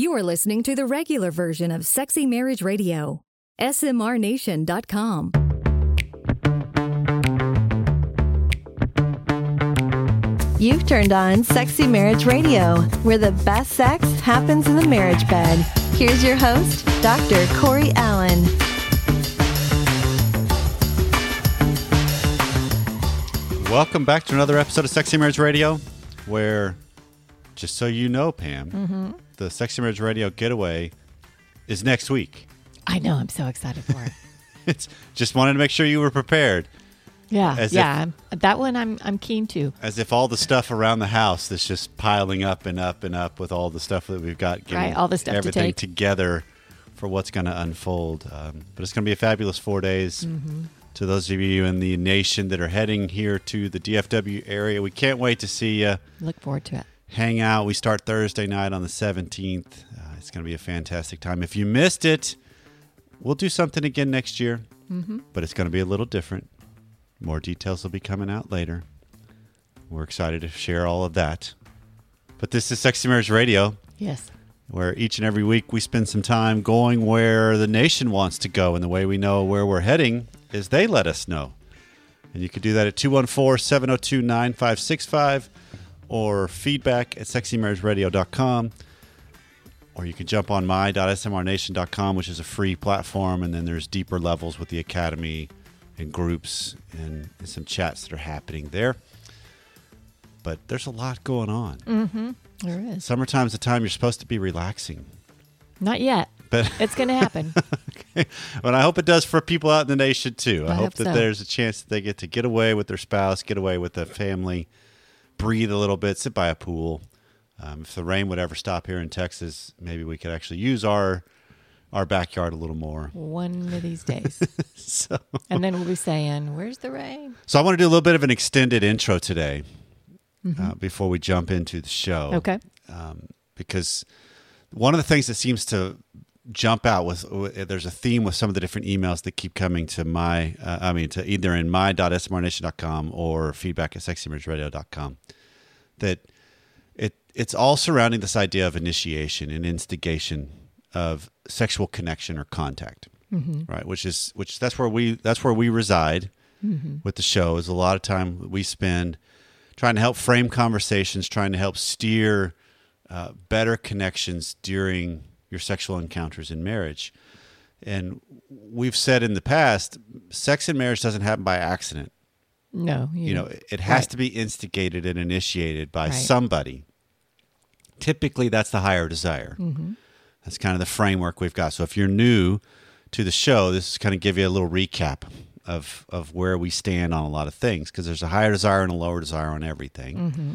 You are listening to the regular version of Sexy Marriage Radio. SMRNation.com. You've turned on Sexy Marriage Radio, where the best sex happens in the marriage bed. Here's your host, Dr. Corey Allen. Welcome back to another episode of Sexy Marriage Radio, where, just so you know, Pam, mm-hmm. The Sexy Marriage Radio getaway is next week. I know. I'm so excited for it. It's just wanted to make sure you were prepared, Yeah, As yeah. I'm- that one I'm I'm keen to. as if all the stuff around the house that's just piling up and up and up with all the stuff that we've got, getting Right, all the stuff to everything take. together for what's going to unfold. Um, but it's going to be a fabulous four days. Mm-hmm. To those of you in the nation that are heading here to the DFW area, we can't wait to see you. Look forward to it. Hang out. We start Thursday night on the 17th. Uh, it's going to be a fantastic time. If you missed it, we'll do something again next year, mm-hmm. but it's going to be a little different. More details will be coming out later. We're excited to share all of that. But this is Sexy Marriage Radio, Yes. where each and every week we spend some time going where the nation wants to go. And the way we know where we're heading is they let us know. And you can do that at 214 702 9565 or feedback at sexymarriageradio.com. Or you can jump on my.smrnation.com, which is a free platform. And then there's deeper levels with the academy and groups and, and some chats that are happening there. But there's a lot going on. Mm-hmm. There is. Summertime's the time you're supposed to be relaxing. Not yet. But It's going to happen. okay. but I hope it does for people out in the nation too. I, I hope, hope that so. there's a chance that they get to get away with their spouse, get away with the family, breathe a little bit, sit by a pool. Um, if the rain would ever stop here in Texas, maybe we could actually use our our backyard a little more. One of these days. So, And then we'll be saying, Where's the rain? so I want to do a little bit of an extended intro today uh, before we jump into the show. Okay. um, because one of the things that seems to jump out with there's a theme with some of the different emails that keep coming to my uh, i mean to either in my.smrnation.com or feedback at sexymarriageradio.com that it it's all surrounding this idea of initiation and instigation of sexual connection or contact right? Which is which that's where we that's where we reside with the show is a lot of time we spend trying to help frame conversations, trying to help steer uh, better connections during your sexual encounters in marriage. And we've said in the past, sex in marriage doesn't happen by accident. No. You know, it has Right. to be instigated and initiated by Right. somebody. Typically, that's the higher desire. Mm-hmm. That's kind of the framework we've got. So if you're new to the show, this is kind of give you a little recap of of where we stand on a lot of things because there's a higher desire and a lower desire on everything. Mm-hmm.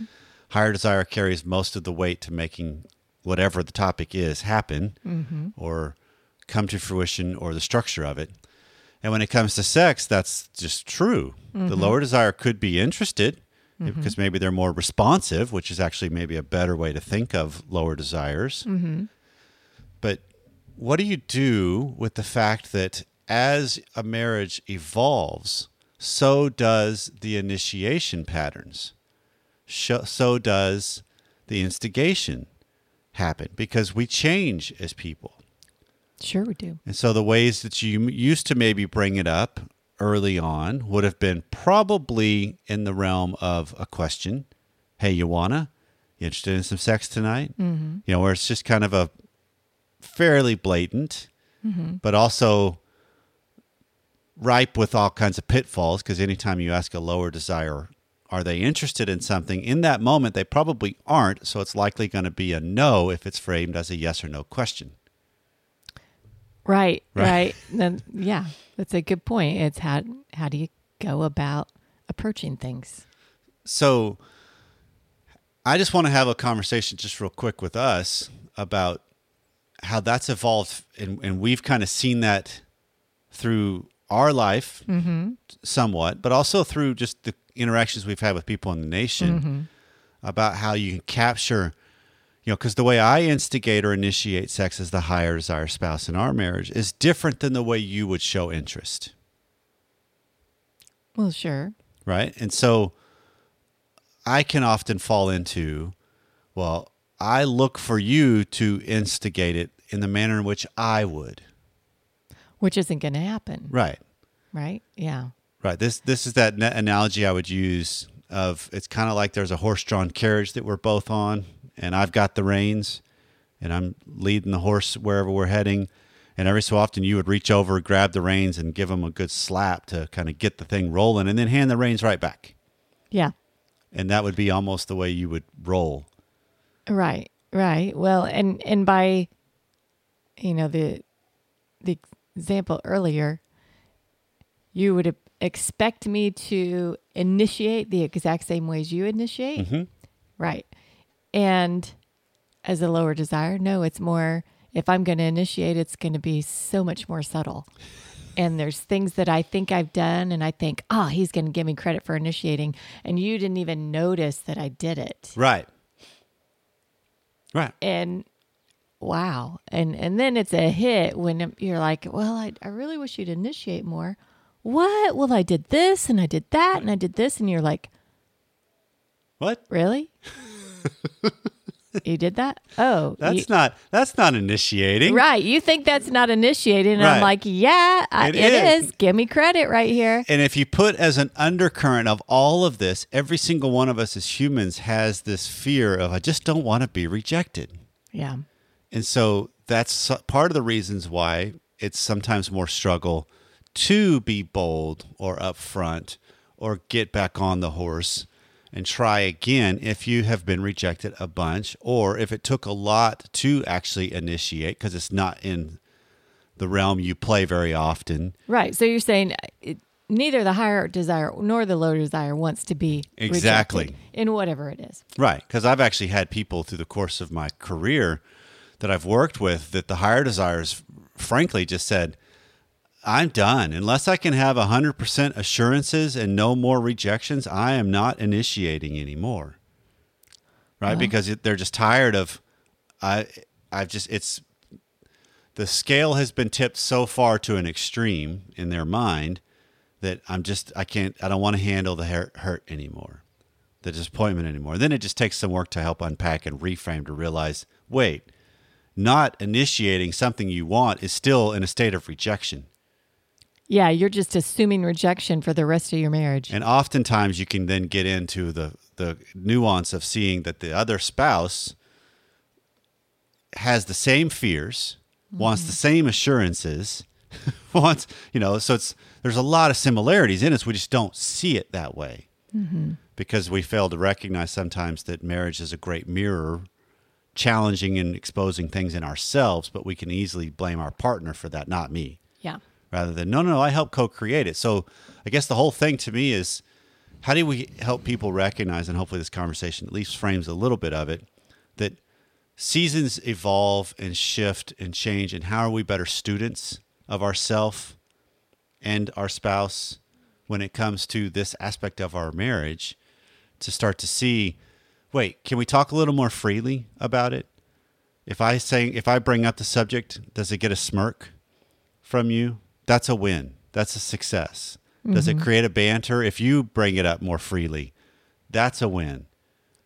Higher desire carries most of the weight to making whatever the topic is happen Mm-hmm. or come to fruition or the structure of it. And when it comes to sex, that's just true. Mm-hmm. The lower desire could be interested because maybe they're more responsive, which is actually maybe a better way to think of lower desires. Mm-hmm. But what do you do with the fact that as a marriage evolves, so does the initiation patterns? So does the instigation happen because we change as people. Sure, we do. And so the ways that you used to maybe bring it up early on would have been probably in the realm of a question. Hey, you wanna? You interested in some sex tonight? Mm-hmm. You know, where it's just kind of a fairly blatant, but also ripe with all kinds of pitfalls. Because anytime you ask a lower desire, are they interested in something? In that moment, they probably aren't. So it's likely going to be a no if it's framed as a yes or no question. Right, Right. right. Then yeah, that's a good point. It's how how do you go about approaching things? So I just want to have a conversation just real quick with us about how that's evolved and, and we've kind of seen that through our life mm-hmm. somewhat, but also through just the interactions we've had with people in the nation mm-hmm. about how you can capture, you know, because the way I instigate or initiate sex as the higher desire spouse in our marriage is different than the way you would show interest Well, sure. right? And so I can often fall into, well, I I look for you to instigate it in the manner in which I would. Which isn't going to happen. Right. Right? Yeah. Right. This this is that na- analogy I would use of it's kind of like there's a horse-drawn carriage that we're both on and I've got the reins and I'm leading the horse wherever we're heading and every so often you would reach over, grab the reins and give him a good slap to kind of get the thing rolling and then hand the reins right back. Yeah. And that would be almost the way you would roll. Right. Right. Well, and and by you know the the example earlier, you would expect me to initiate the exact same ways you initiate. Mm-hmm. Right. And as a lower desire, no, it's more if I'm going to initiate, it's going to be so much more subtle. And there's things that I think I've done, and I think, oh, he's going to give me credit for initiating. And you didn't even notice that I did it Right. Right. and wow and and then it's a hit when you're like well I, I really wish you'd initiate more what well i did this and i did that and i did this and you're like What? really you did that oh That's you- not that's not initiating. right you think that's not initiating, and i'm like yeah I, It it is. is give me credit right here And if you put as an undercurrent of all of this, every single one of us as humans has this fear of I just don't want to be rejected. yeah And so that's part of the reasons why it's sometimes more struggle to be bold or upfront or get back on the horse and try again if you have been rejected a bunch or if it took a lot to actually initiate because it's not in the realm you play very often. right so you're saying uh, it, neither the higher desire nor the lower desire wants to be Exactly. in whatever it is Right. Because I've actually had people through the course of my career that I've worked with that the higher desires, frankly, just said, I'm done. Unless I can have 100% assurances and no more rejections, I am not initiating anymore. Right. Uh-huh. Because they're just tired of, I, I've just, it's, the scale has been tipped so far to an extreme in their mind that I'm just, I can't, I don't want to handle the hurt anymore the disappointment anymore. Then it just takes some work to help unpack and reframe to realize wait, not initiating something you want is still in a state of rejection. Yeah, you're just assuming rejection for the rest of your marriage. And oftentimes you can then get into the, the nuance of seeing that the other spouse has the same fears, wants the mm-hmm. same assurances, wants, you know, so it's there's a lot of similarities in us. We just don't see it that way. Mm-hmm. Because we fail to recognize sometimes that marriage is a great mirror, challenging and exposing things in ourselves, but we can easily blame our partner for that, not me yeah. Rather than no no no i help co-create it. So i guess the whole thing to me is how do we help people recognize and hopefully this conversation at least frames a little bit of it that seasons evolve and shift and change and how are we better students of ourself and our spouse when it comes to this aspect of our marriage to start to see wait can we talk a little more freely about it? If i say if i bring up the subject does it get a smirk from you, that's a win. That's a success. Does it mm-hmm. create a banter if you bring it up more freely? That's a win,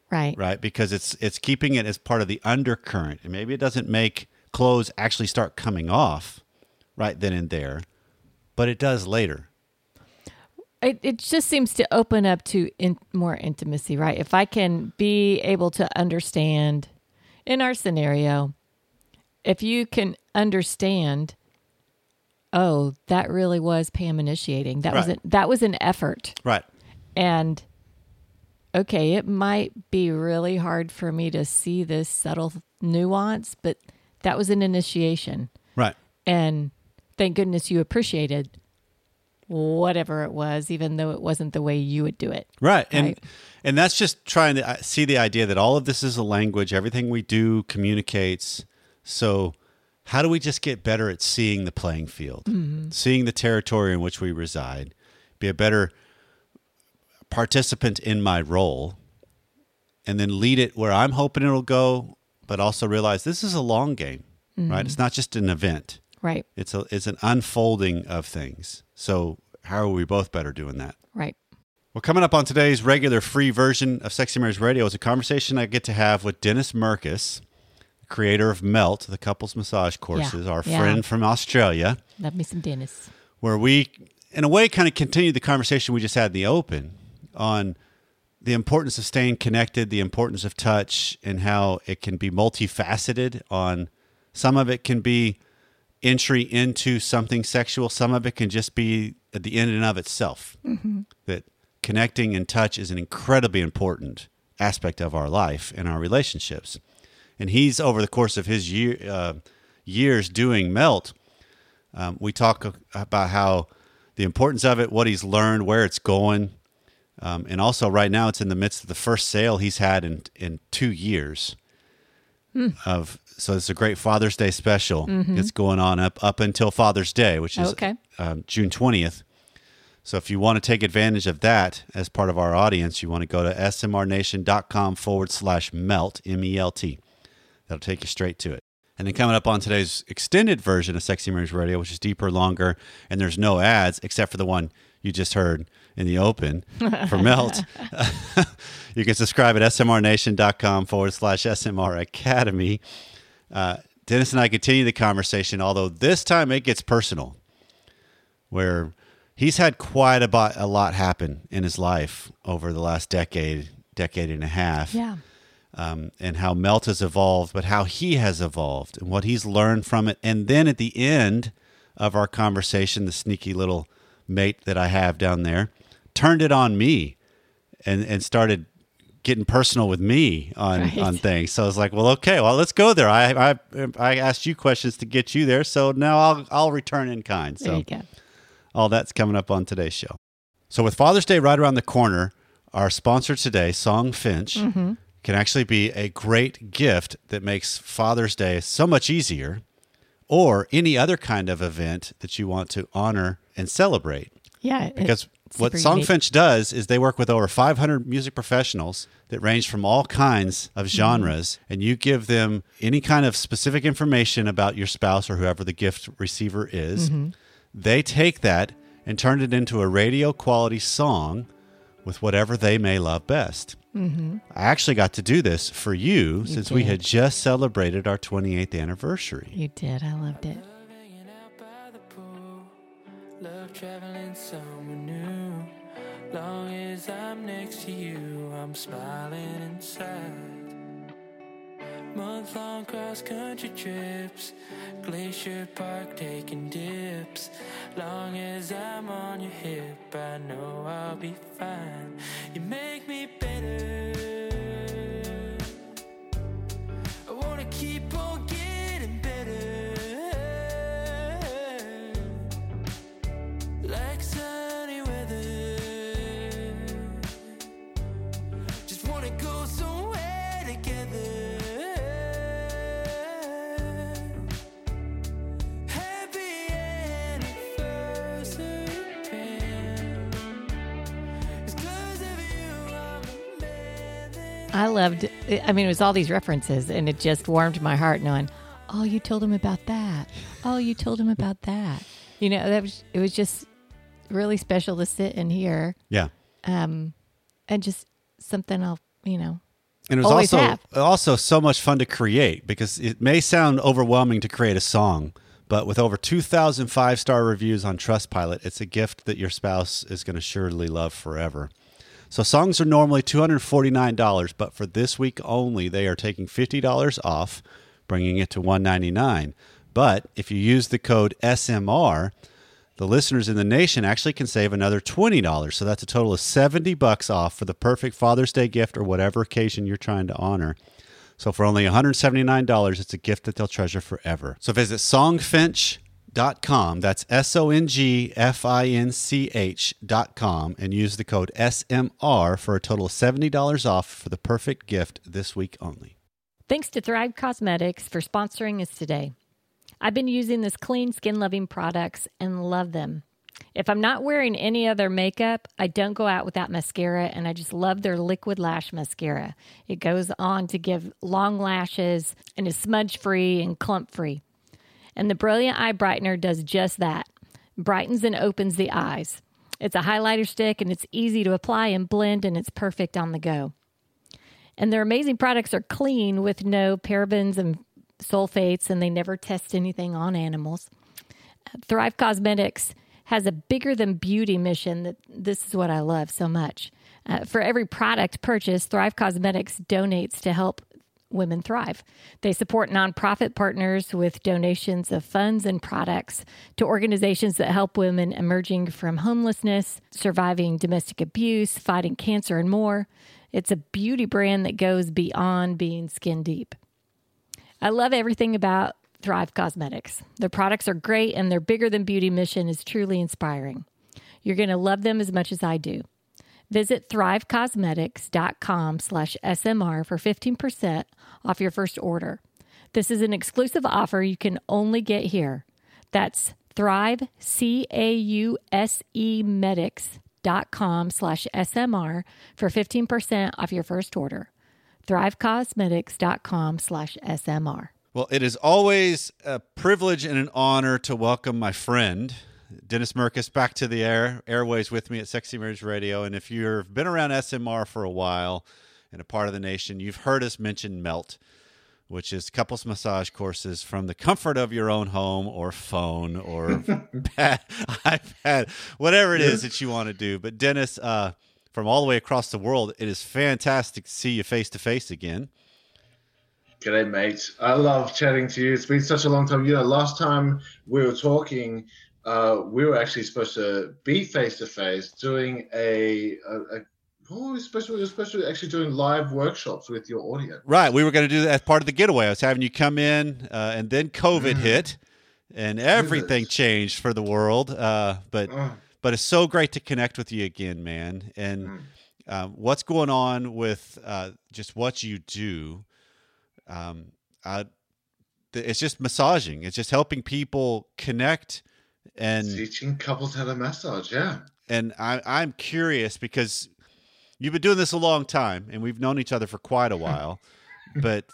Right. right? Because it's it's keeping it as part of the undercurrent. And maybe it doesn't make clothes actually start coming off right then and there, but it does later. It, it just seems to open up to in, more intimacy, right? If I can be able to understand in our scenario, if you can understand, oh, that really was Pam initiating. That was Right. an, that was an effort. Right. And okay, it might be really hard for me to see this subtle nuance, but that was an initiation. Right. And thank goodness you appreciated whatever it was, even though it wasn't the way you would do it. Right. And Right. and that's just trying to uh, see the idea that all of this is a language, everything we do communicates. So how do we just get better at seeing the playing field, mm-hmm. seeing the territory in which we reside, be a better participant in my role, and then lead it where I'm hoping it'll go, but also realize this is a long game, right? It's mm-hmm. not just an event. Right. It's a it's an unfolding of things. So how are we both better doing that? Right. Well, coming up on today's regular free version of Sexy Marriage Radio is a conversation I get to have with Dennis Merkus, creator of Melt, the couples massage courses, our yeah. friend from Australia, Love me some Dennis. where we, in a way, kind of continued the conversation we just had in the open on the importance of staying connected, the importance of touch, and how it can be multifaceted. On some of it can be entry into something sexual, some of it can just be at the in and of itself. Mm-hmm. That connecting and touch is an incredibly important aspect of our life and our relationships. And he's over the course of his year, uh, years doing Melt, um, we talk about how the importance of it, what he's learned, where it's going, um, and also right now it's in the midst of the first sale he's had in in two years. Of so it's a great Father's Day special. It's going on up up until Father's Day, which is Okay. um, June twentieth. So if you want to take advantage of that as part of our audience, you want to go to smrnation.com forward slash melt, M E L T. That'll take you straight to it. And then coming up on today's extended version of Sexy Marriage Radio, which is deeper, longer, and there's no ads except for the one you just heard in the open for Melt. you can subscribe at smrnation.com forward slash SMR Academy. Uh, Dennis and I continue the conversation, although this time it gets personal, where he's had quite a, bo- a lot happen in his life over the last decade, decade and a half Yeah. Um, and how Melt has evolved, but how he has evolved and what he's learned from it. And then at the end of our conversation, the sneaky little mate that I have down there turned it on me and, and started getting personal with me on, Right. on things. So I was like, well, okay, well, let's go there. I, I, I asked you questions to get you there. So now I'll, I'll return in kind. There So all that's coming up on today's show. So, with Father's Day right around the corner, our sponsor today, Songfinch, Mm-hmm. Can actually be a great gift that makes Father's Day so much easier or any other kind of event that you want to honor and celebrate. Yeah. Because what Songfinch. Does is they work with over 500 music professionals that range from all kinds of genres, and you give them any kind of specific information about your spouse or whoever the gift receiver is. They take that and turn it into a radio quality song with whatever they may love best. Mm-hmm. I actually got to do this for you, since we had just celebrated our 28th anniversary. You did. I loved it. hanging out by the pool. Love traveling somewhere new. Long as I'm next to you, I'm smiling inside. Month long cross country trips. Glacier Park taking dips. Long as I'm on your hip, I know I'll be fine. You make me better. I loved. I mean, it was all these references, and it just warmed my heart knowing. Oh, you told him about that. Oh, you told him about that. You know, that was. It was just really special to sit and hear, Yeah. um, and just something I'll, you know, And it was also have. also so much fun to create because it may sound overwhelming to create a song, but with over 2,000 five star reviews on Trustpilot, it's a gift that your spouse is going to surely love forever. So songs are normally $249, but for this week only, they are taking $50 off, bringing it to 199. But if you use the code SMR, the listeners in the nation actually can save another $20. So that's a total of 70 bucks off for the perfect Father's Day gift or whatever occasion you're trying to honor. So for only $179, it's a gift that they'll treasure forever. So visit songfinch.com. Dot com that's S O N G F I N C H dot com and use the code SMR for a total of $70 off for the perfect gift this week only. Thanks to Thrive Causemetics for sponsoring us today. I've been using this clean, skin loving products and love them. If I'm not wearing any other makeup, I don't go out without mascara, and I just love their liquid lash mascara. It goes on to give long lashes and is smudge free and clump free. And the Brilliant Eye Brightener does just that brightens and opens the eyes. It's a highlighter stick and it's easy to apply and blend and it's perfect on the go. And their amazing products are clean with no parabens and sulfates and they never test anything on animals. Thrive Causemetics has a bigger than beauty mission that this is what I love so much. Uh, for every product purchased, Thrive Causemetics donates to help women thrive. They support nonprofit partners with donations of funds and products to organizations that help women emerging from homelessness, surviving domestic abuse, fighting cancer, and more. It's a beauty brand that goes beyond being skin deep. I love everything about Thrive Causemetics. Their products are great and their bigger than beauty mission is truly inspiring. You're going to love them as much as I do. Visit thrivecausemetics.com slash SMR for 15% off your first order. This is an exclusive offer you can only get here. That's thrive, C-A-U-S-E medics.com slash SMR for 15% off your first order. thrivecausemetics.com slash SMR. Well, it is always a privilege and an honor to welcome my friend, Dennis Merkus, back to the air airways with me at Sexy Marriage Radio. And if you've been around SMR for a while and a part of the nation, you've heard us mention Melt, which is couples massage courses from the comfort of your own home or phone or pad, iPad, whatever it is that you want to do. But Dennis, uh, from all the way across the world, it is fantastic to see you face to face again. G'day, mate. I love chatting to you. It's been such a long time. You know, last time we were talking, uh, we were actually supposed to be face to face doing a, a, a what were we supposed to? We were supposed to actually doing live workshops with your audience. Right. We were going to do that as part of the getaway. I was having you come in, uh, and then COVID hit, and everything changed for the world. Uh, but Oh, but it's so great to connect with you again, man. And Mm. um, what's going on with uh, just what you do? Um, I, it's just massaging. It's just helping people connect, and teaching couples how to massage. Yeah. and I, I'm curious because you've been doing this a long time, and we've known each other for quite a while. but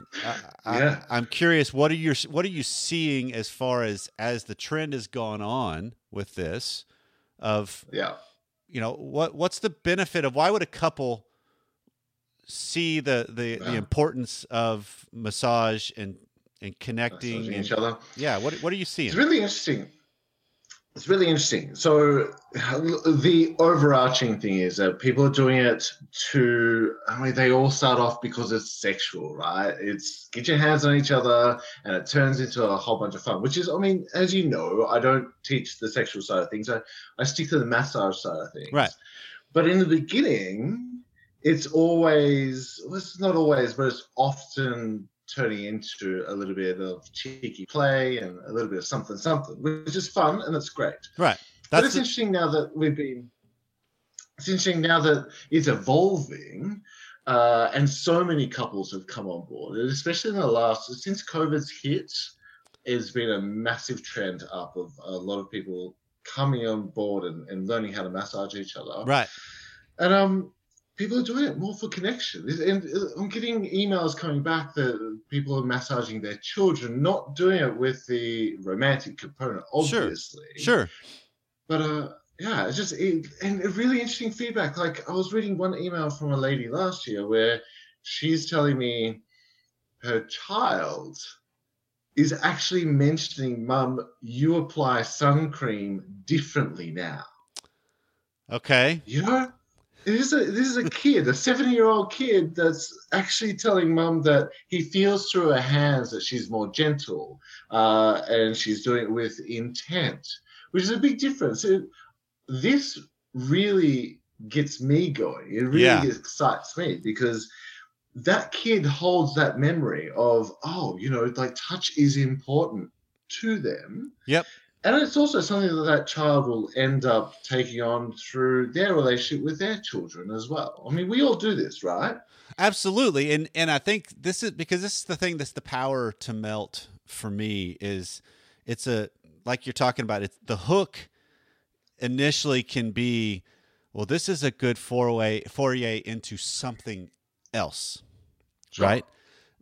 I, Yeah. I, I'm curious what are your what are you seeing as far as as the trend has gone on with this of Yeah. you know what what's the benefit of why would a couple see the the, the importance of massage and and connecting and each other. yeah what what are you seeing It's really interesting. It's really interesting. So the overarching thing is that people are doing it to. I mean, they all start off because it's sexual, right? It's get your hands on each other, and it turns into a whole bunch of fun. Which is, I mean, as you know, I don't teach the sexual side of things. I, I stick to the massage side of things. Right. But in the beginning, it's always. Well, it's not always, but it's often turning into a little bit of cheeky play and a little bit of something something, which is fun and it's great. right But it's the- interesting now that we've been. It's interesting now that it's evolving, uh, and so many couples have come on board, and especially in the last since COVID's hit, it's been a massive trend up of a lot of people coming on board and, and learning how to massage each other. right And um, people are doing it more for connection. And I'm getting emails coming back that people are massaging their children, not doing it with the romantic component, Sure, obviously. sure But uh, yeah, it's just it, and a really interesting feedback. Like I was reading one email from a lady last year where she's telling me her child is actually mentioning, "Mum, you apply sun cream differently now." okay You know, this is a this is a kid, a seven year old kid that's actually telling mum that he feels through her hands that she's more gentle, uh, and she's doing it with intent, which is a big difference. It, this really gets me going. It really Yeah. excites me because that kid holds that memory of oh, you know, like touch is important to them. Yep. And it's also something that that child will end up taking on through their relationship with their children as well. I mean, we all do this, right? Absolutely, and and I think this is because this is the thing that's the power to melt for me is it's a like you're talking about it's the hook initially can be well this is a good foray foray into something else Sure. right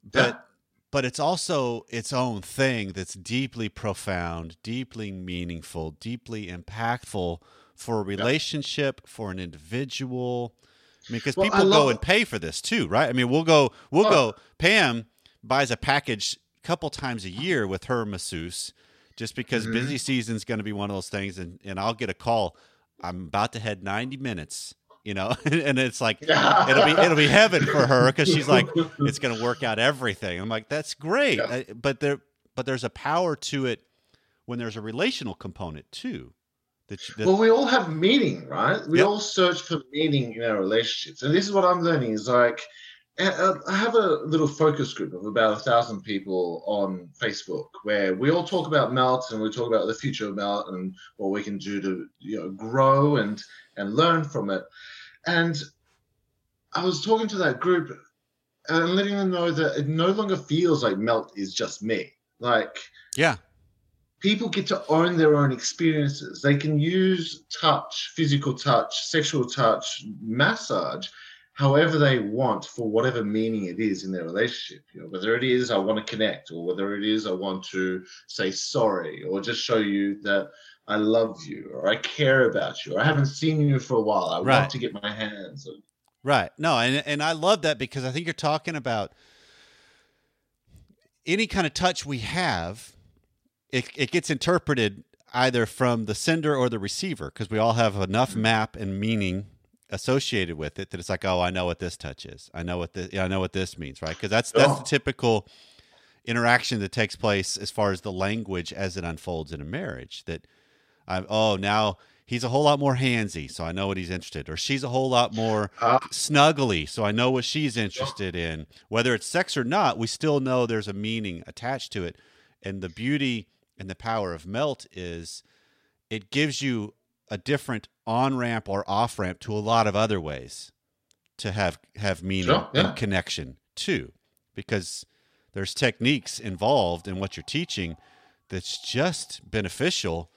but. But it's also its own thing that's deeply profound deeply meaningful deeply impactful for a relationship, for an individual. I mean, because Well, people go and pay for this too, right? I mean, we'll go, we'll Oh. go. Pam buys a package a couple times a year with her masseuse, just because Mhm. busy season's going to be one of those things, and and I'll get a call. I'm about to head 90 minutes, you know, and it's like it'll be it'll be heaven for her because she's like it's going to work out everything. I'm like that's great, Yeah. I- but there but there's a power to it when there's a relational component too. That, that well, we all have meaning, right? We Yep. all search for meaning in our relationships, and this is what I'm learning is like. I have a little focus group of about a thousand people on Facebook where we all talk about Melt and we talk about the future of Melt and what we can do to you know grow and and learn from it. And I was talking to that group and letting them know that it no longer feels like Melt is just me. Like yeah, people get to own their own experiences. They can use touch, physical touch, sexual touch, massage, however they want for whatever meaning it is in their relationship. You know, whether it is I want to connect, or whether it is I want to say sorry, or just show you that I love you, or I care about you, or I haven't seen you for a while. I Right. want to get my hands. on Right. No, and and I love that because I think you're talking about any kind of touch we have, it, it gets interpreted either from the sender or the receiver because we all have enough mm-hmm. map and meaning associated with it that it's like, oh, I know what this touch is. I know what this. I know what this means, right? Because that's that's the Oh. typical interaction that takes place as far as the language as it unfolds in a marriage. That I oh now he's a whole lot more handsy, so I know what he's interested, or she's a whole lot more Ah. snuggly, so I know what she's interested in. Whether it's sex or not, we still know there's a meaning attached to it. And the beauty and the power of melt is it gives you a different on ramp or off ramp to a lot of other ways to have have meaning Sure, yeah. and connection too, because there's techniques involved in what you're teaching that's just beneficial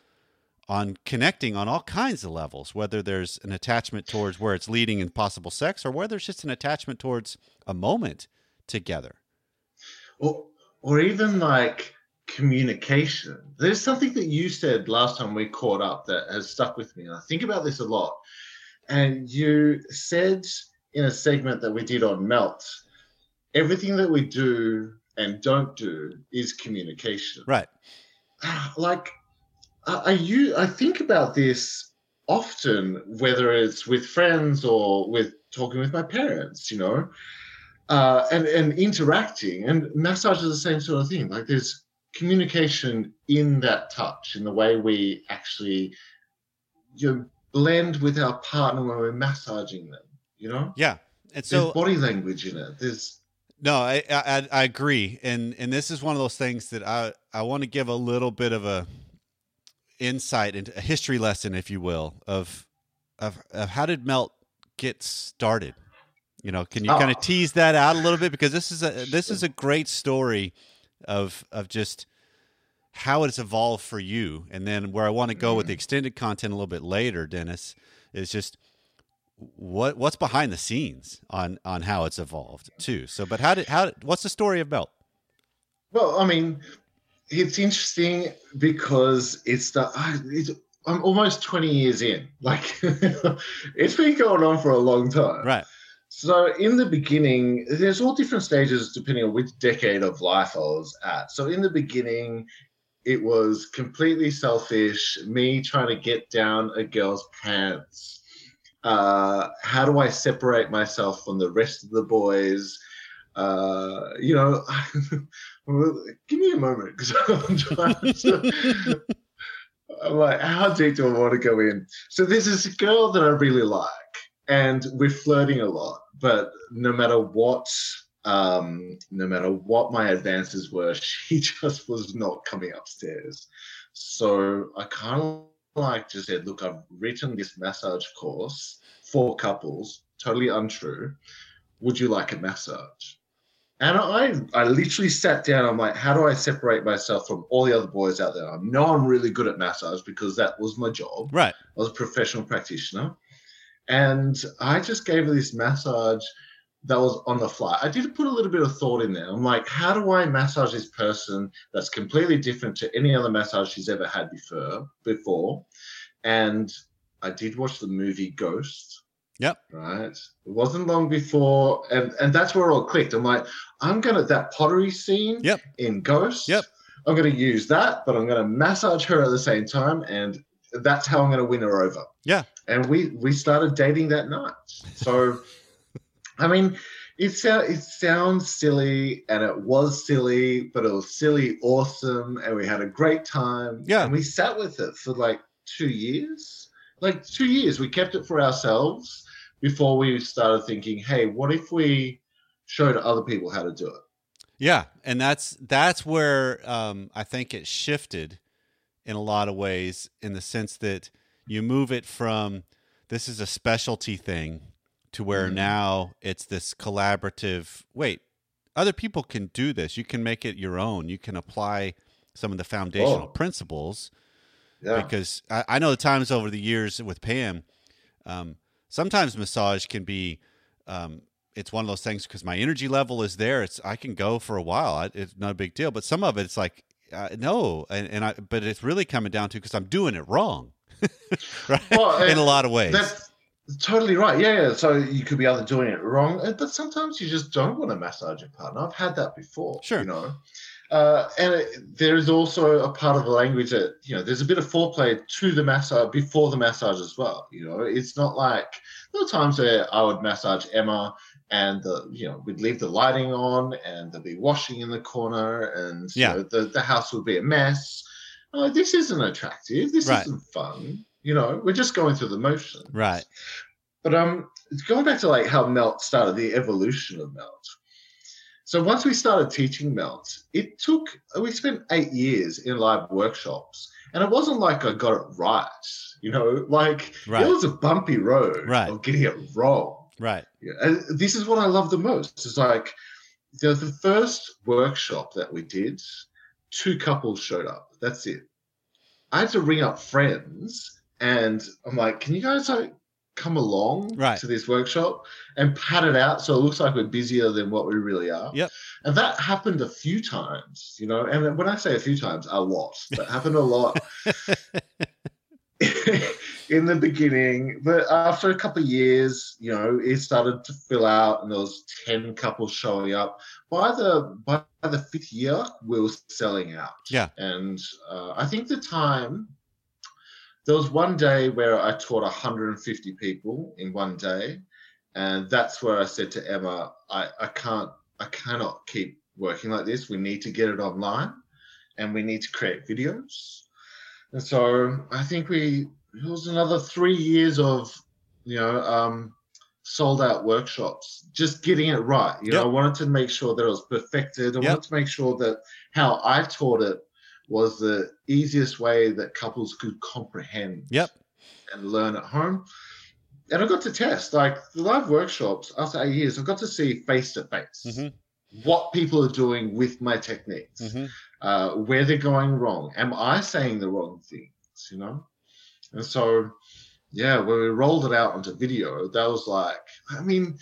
on connecting on all kinds of levels, whether there's an attachment towards where it's leading in possible sex or whether it's just an attachment towards a moment together. or or even like communication. There's something that you said last time we caught up that has stuck with me, and I think about this a lot. And you said in a segment that we did on Melt, everything that we do and don't do is communication. Right. Like, I you I think about this often, whether it's with friends or with talking with my parents, you know uh, and and interacting. And massage is the same sort of thing. Like there's communication in that touch in the way we actually you know, blend with our partner when we're massaging them you know? Yeah. And there's so body language in it. There's No, I, I I agree, and and this is one of those things that I I want to give a little bit of a insight into a history lesson, if you will, of of, of how did Melt get started. You know, can you kind of Oh. tease that out a little bit because this is a this is a great story of of just how it's evolved for you, and then where I want to go with the mm-hmm. extended content a little bit later, Dennis, is just what what's behind the scenes on on how it's evolved too. So, but how did how what's the story of Melt? well i mean it's interesting because it's the it's, i'm almost 20 years in like it's been going on for a long time Right. So in the beginning, there's all different stages depending on which decade of life I was at. So in the beginning, it was completely selfish, me trying to get down a girl's pants. Uh, how do I separate myself from the rest of the boys? Uh, you know, give me a moment because I'm trying to. I'm like, how deep do I want to go in? So there's this girl that I really like and we're flirting a lot but no matter what um no matter what my advances were she just was not coming upstairs so i kind of like just said look i've written this massage course for couples totally untrue would you like a massage and I, I literally sat down. I'm like, how do I separate myself from all the other boys out there? I know I'm really good at massage because that was my job. Right. I was a professional practitioner. And I just gave her this massage that was on the fly. I did put a little bit of thought in there. I'm like, how do I massage this person that's completely different to any other massage she's ever had before? Before, and I did watch the movie Ghost. Yep. Right. It wasn't long before, and and that's where it all clicked. I'm like, I'm gonna that pottery scene. Yep. In Ghost. Yep. I'm gonna use that, but I'm gonna massage her at the same time, and that's how I'm gonna win her over. Yeah. And we we started dating that night. So, I mean, it it sounds silly, and it was silly, but it was silly, awesome, and we had a great time. Yeah. And we sat with it for like two years, like two years. We kept it for ourselves before we started thinking, hey, what if we showed other people how to do it? Yeah, and that's that's where um, I think it shifted in a lot of ways, in the sense that you move it from this is a specialty thing to where Mhm. now it's this collaborative. Wait, other people can do this. You can make it your own. You can apply some of the foundational Oh. principles Yeah. because I, I know the times over the years with Pam, um, sometimes massage can be, um, it's one of those things because my energy level is there. It's I can go for a while. I, it's not a big deal. But some of it, it's like uh, no, and, and I. But it's really coming down to because I'm doing it wrong, right? Well, In a lot of ways. That's totally right. Yeah, yeah. So you could be either doing it wrong, but sometimes you just don't want to massage your partner. I've had that before. Sure. You know, uh, and it, there is also a part of the language that you know there's a bit of foreplay to the massage before the massage as well. You know, it's not like there are times where I would massage Emma. And the you know we'd leave the lighting on, and there'd be washing in the corner, and you Yeah. know, the the house would be a mess. Like, this isn't attractive. This Right. isn't fun. You know, we're just going through the motions. right. But um, going back to like how Melt started, the evolution of Melt. So once we started teaching melts, it took we spent eight years in live workshops, and it wasn't like I got it right. You know, like Right. it was a bumpy road Right. of getting it wrong. Right. Yeah, and this is what I love the most. It's like the, the first workshop that we did, two couples showed up. That's it. I had to ring up friends and I'm like, can you guys like come along Right. to this workshop and pad it out so it looks like we're busier than what we really are? Yep. And that happened a few times, you know. And when I say a few times, a lot. That happened a lot in the beginning, but after a couple of years, you know, it started to fill out, and there was ten couples showing up. By the by the fifth year, we were selling out. Yeah. and uh, I think the time there was one day where I taught 150 people in one day, and that's where I said to Emma, I, I can't, I cannot keep working like this. We need to get it online, and we need to create videos. And so I think we it was another three years of you know um, sold out workshops, just getting it right. You know, I wanted to make sure that it was perfected. I Yep. wanted to make sure that how I taught it was the easiest way that couples could comprehend Yep. and learn at home. And I got to test like the live workshops after eight years. I got to see face to face what people are doing with my techniques hmm uh, where they're going wrong. Am I saying the wrong things? You know, and so yeah, when we rolled it out onto video, that was like, I mean,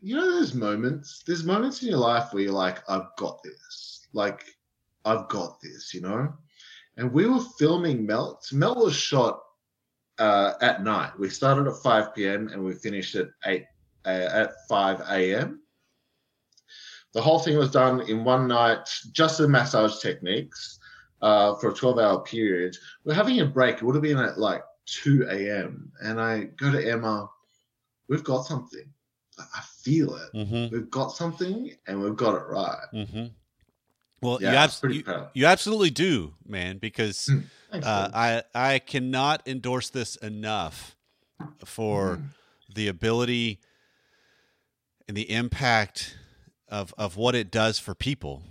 you know, there's moments, there's moments in your life where you're like, I've got this, like, I've got this, you know. And we were filming Melt. Melt was shot uh, at night. We started at 5 p.m. and we finished at 8 uh, at 5 a.m. The whole thing was done in one night, just the massage techniques uh, for a 12 hour period. We're having a break. It would have been at like 2 a.m. And I go to Emma, we've got something. I feel it. hmm We've got something and we've got it right. hmm Well, Yeah, you, abs- you, you absolutely do, man, because Hmm. Uh. I I cannot endorse this enough for Mhm. the ability and the impact of of what it does for people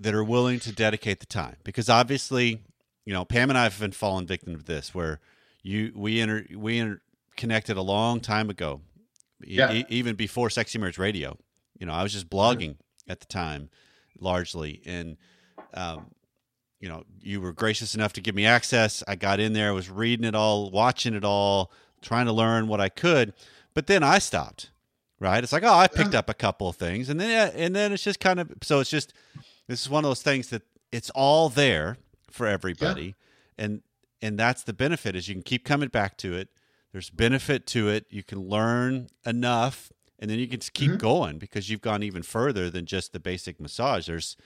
that are willing to dedicate the time. Because obviously, you know, Pam and I have been fallen victim of this, where you we inter, we inter, connected a long time ago, Yeah. e- even before Sexy Marriage Radio. You know, I was just blogging at the time, largely, and um, you know, you were gracious enough to give me access. I got in there, I was reading it all, watching it all, trying to learn what I could. But then I stopped. Right? It's like, oh, I picked up a couple of things, and then and then it's just kind of so it's just this is one of those things that it's all there for everybody, and and that's the benefit is you can keep coming back to it. There's benefit to it. You can learn enough, and then you can just keep Mm-hmm. going because you've gone even further than just the basic massage. There's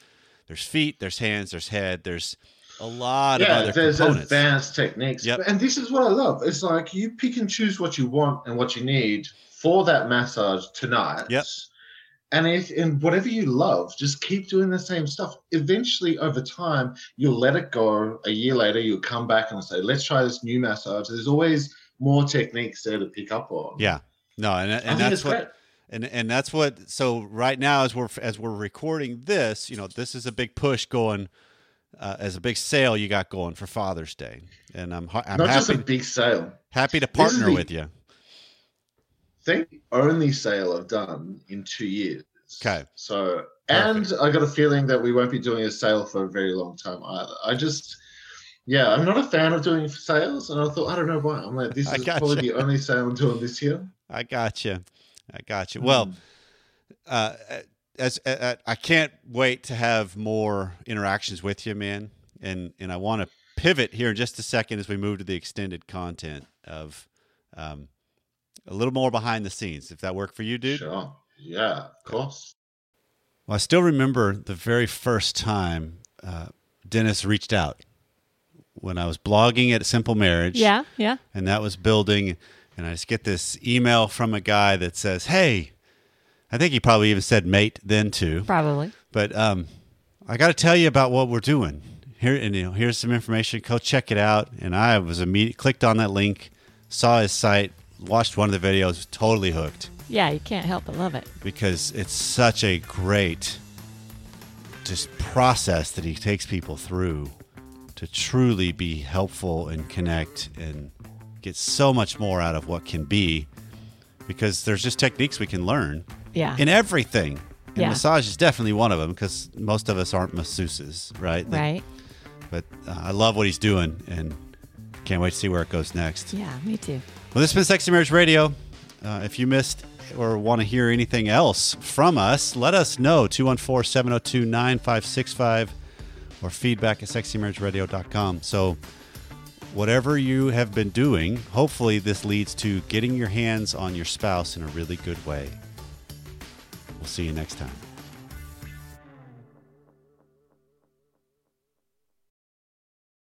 there's feet, there's hands, there's head, there's a lot yeah, of other there's components. advanced techniques. Yep. And this is what I love. It's like you pick and choose what you want and what you need for that massage tonight. Yes. And if and whatever you love, just keep doing the same stuff. Eventually, over time, you'll let it go. A year later, you'll come back and say, "Let's try this new massage." There's always more techniques there to pick up on. Yeah, no, and and that's what great. And and that's what. So right now, as we're as we're recording this, you know, this is a big push going. Uh, as a big sale you got going for Father's Day, and I'm I'm Not just happy a big sale. happy to partner the- with you. think only sale I've done in two years. Okay. So, and I got a feeling that we won't be doing a sale for a very long time either. I just, yeah, I'm not a fan of doing sales, and I thought I don't know why. I'm like, this is probably the only sale I'm doing this year. I got you. I got you. Well, Mm. uh, as uh, I can't wait to have more interactions with you, man. And and I want to pivot here in just a second as we move to the extended content of um, a little more behind the scenes. If that work for you, dude. Sure. Yeah, of course. Well, I still remember the very first time uh, Dennis reached out when I was blogging at Simple Marriage. Yeah, yeah. and that was building and i just get this email from a guy that says hey i think he probably even said mate then too. Probably. but um, i got to tell you about what we're doing. Here and you know here's some information. Go check it out. And i was immediate clicked on that link saw his site watched one of the videos totally hooked. Yeah, you can't help but love it. because it's such a great just process that he takes people through to truly be helpful and connect and get so much more out of what can be because there's just techniques we can learn Yeah. in everything and Yeah. massage is definitely one of them because most of us aren't masseuses right Like, right. but uh, i love what he's doing and can't wait to see where it goes next Yeah, me too. well, this has been Sexy Marriage Radio. Uh, if you missed or want to hear anything else from us, let us know. 214 702 9565 or feedback at sexymarriageradio.com. So, whatever you have been doing, hopefully, this leads to getting your hands on your spouse in a really good way. We'll see you next time.